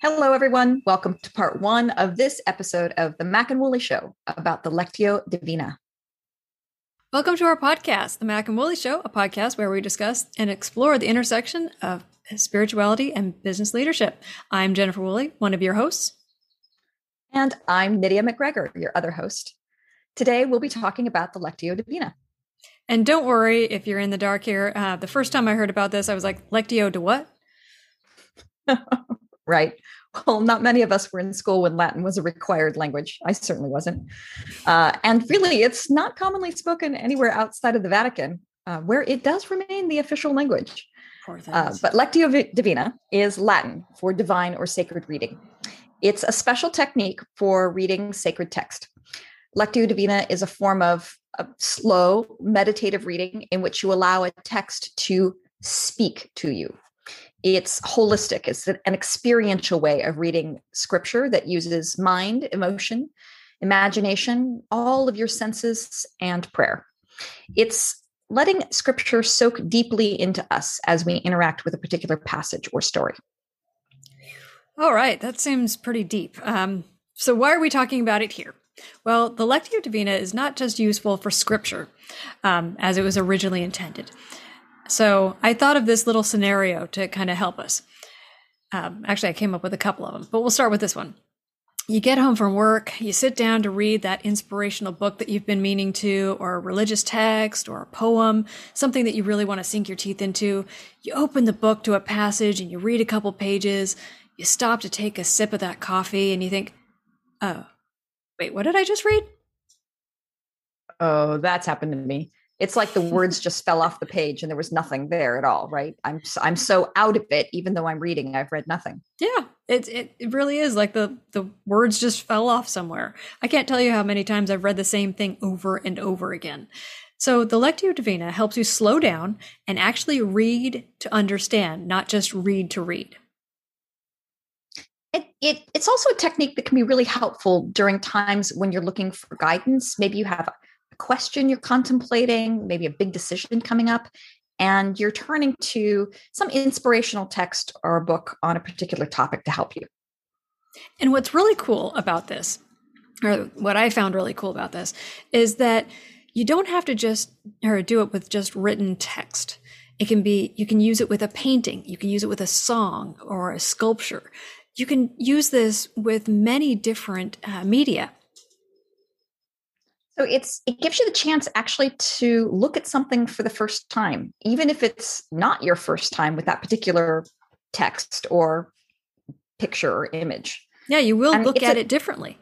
Hello, everyone. Welcome to part one of this episode of the Mac and Woolley Show about the Lectio Divina. Welcome to our podcast, The Mac and Woolley Show, a podcast where we discuss and explore the intersection of spirituality and business leadership. I'm Jennifer Woolley, one of your hosts. And I'm Nydia McGregor, your other host. Today, we'll be talking about the Lectio Divina. And don't worry if you're in the dark here. Uh, the first time I heard about this, I was like, Lectio to what? right. Well, not many of us were in school when Latin was a required language. I certainly wasn't. Uh, and really, it's not commonly spoken anywhere outside of the Vatican, uh, where it does remain the official language. Uh, but Lectio Divina is Latin for divine or sacred reading. It's a special technique for reading sacred text. Lectio Divina is a form of a slow, meditative reading in which you allow a text to speak to you it's holistic. It's an experiential way of reading scripture that uses mind emotion imagination all of your senses and prayer. It's letting scripture soak deeply into us as we interact with a particular passage or story. All right that seems pretty deep. Um, so why are we talking about it here? Well the lectio divina is not just useful for scripture um, as it was originally intended so I thought of this little scenario to kind of help us. Um, actually, I came up with a couple of them, but we'll start with this one. You get home from work, you sit down to read that inspirational book that you've been meaning to, or a religious text, or a poem, something that you really want to sink your teeth into. You open the book to a passage and you read a couple pages. You stop to take a sip of that coffee and you think, oh, wait, what did I just read? Oh, that's happened to me it's like the words just fell off the page and there was nothing there at all right? I'm i'm so out of it even though i'm reading i've read nothing. Yeah it, it it really is like the the words just fell off somewhere. I can't tell you how many times i've read the same thing over and over again. So the lectio divina helps you slow down and actually read to understand not just read to read. It, it, it's also a technique that can be really helpful during times when you're looking for guidance. Maybe you have question you're contemplating, maybe a big decision coming up, and you're turning to some inspirational text or a book on a particular topic to help you. And what's really cool about this, or what I found really cool about this, is that you don't have to just or do it with just written text. It can be, you can use it with a painting, you can use it with a song or a sculpture. You can use this with many different uh, media. So it's it gives you the chance actually to look at something for the first time, even if it's not your first time with that particular text or picture or image. Yeah, you will and look at a, it differently.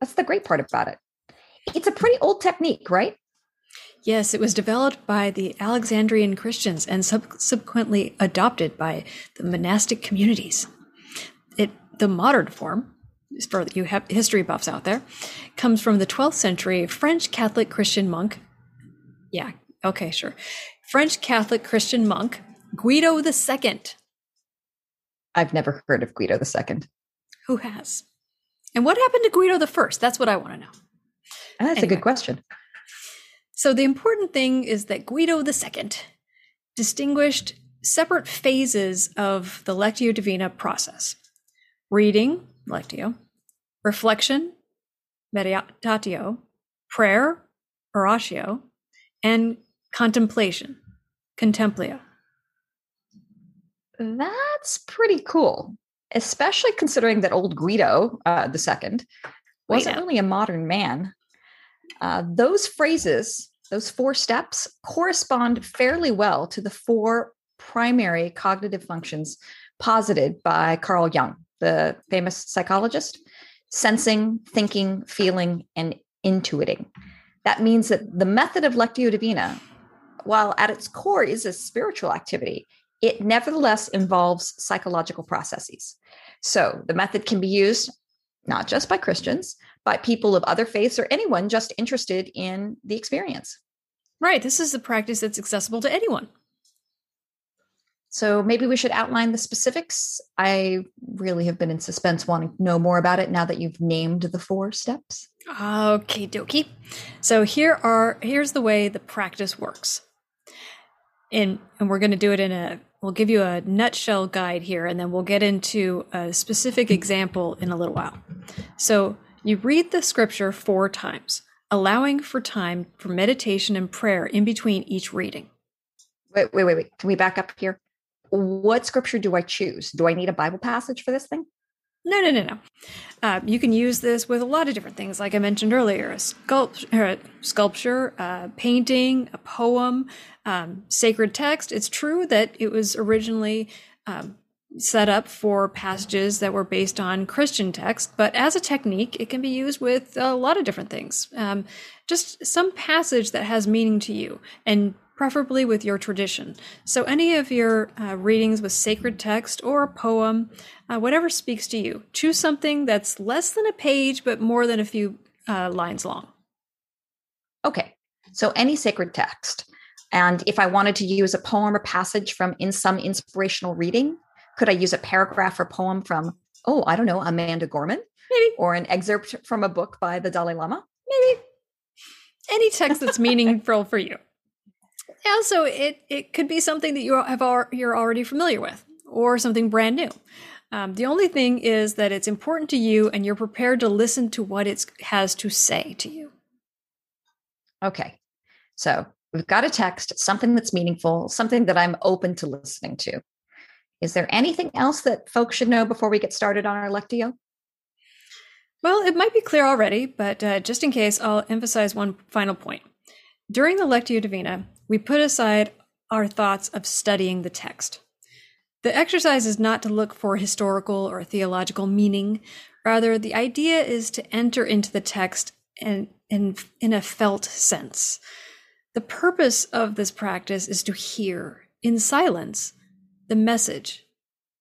That's the great part about it. It's a pretty old technique, right? Yes, it was developed by the Alexandrian Christians and subsequently adopted by the monastic communities. It the modern form for you have history buffs out there, comes from the 12th century French Catholic Christian monk. Yeah, okay, sure. French Catholic Christian monk Guido II. I've never heard of Guido II. Who has? And what happened to Guido the First? That's what I want to know. That's anyway. a good question. So the important thing is that Guido II distinguished separate phases of the Lectio Divina process reading, Lectio, reflection, meditatio, prayer, oratio, and contemplation, contemplia. That's pretty cool, especially considering that old Guido uh, the second wasn't really a modern man. Uh, those phrases, those four steps, correspond fairly well to the four primary cognitive functions posited by Carl Jung the famous psychologist, sensing, thinking, feeling, and intuiting. That means that the method of Lectio Divina, while at its core is a spiritual activity, it nevertheless involves psychological processes. So the method can be used not just by Christians, by people of other faiths or anyone just interested in the experience. Right. This is a practice that's accessible to anyone. So maybe we should outline the specifics. I really have been in suspense wanting to know more about it now that you've named the four steps. Okay, dokie. So here are here's the way the practice works. And and we're going to do it in a we'll give you a nutshell guide here and then we'll get into a specific example in a little while. So you read the scripture four times, allowing for time for meditation and prayer in between each reading. Wait, wait, wait, wait. Can we back up here? What scripture do I choose? Do I need a Bible passage for this thing? No, no, no, no. Uh, you can use this with a lot of different things, like I mentioned earlier: a sculpt- a sculpture, a painting, a poem, um, sacred text. It's true that it was originally um, set up for passages that were based on Christian text, but as a technique, it can be used with a lot of different things. Um, just some passage that has meaning to you, and preferably with your tradition. So, any of your uh, readings with sacred text or a poem, uh, whatever speaks to you, choose something that's less than a page but more than a few uh, lines long. Okay, so any sacred text. And if I wanted to use a poem or passage from in some inspirational reading, could I use a paragraph or poem from, oh, I don't know, Amanda Gorman? Maybe. Or an excerpt from a book by the Dalai Lama? Maybe. Any text that's meaningful for you. Also, it, it could be something that you have al- you're already familiar with or something brand new. Um, the only thing is that it's important to you and you're prepared to listen to what it has to say to you. Okay. So we've got a text, something that's meaningful, something that I'm open to listening to. Is there anything else that folks should know before we get started on our Lectio? Well, it might be clear already, but uh, just in case, I'll emphasize one final point. During the Lectio Divina, we put aside our thoughts of studying the text. The exercise is not to look for historical or theological meaning. Rather, the idea is to enter into the text and, in, in a felt sense. The purpose of this practice is to hear, in silence, the message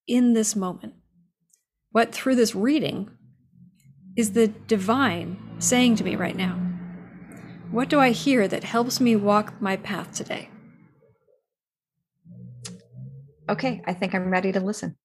in this moment. What through this reading is the divine saying to me right now? What do I hear that helps me walk my path today? Okay, I think I'm ready to listen.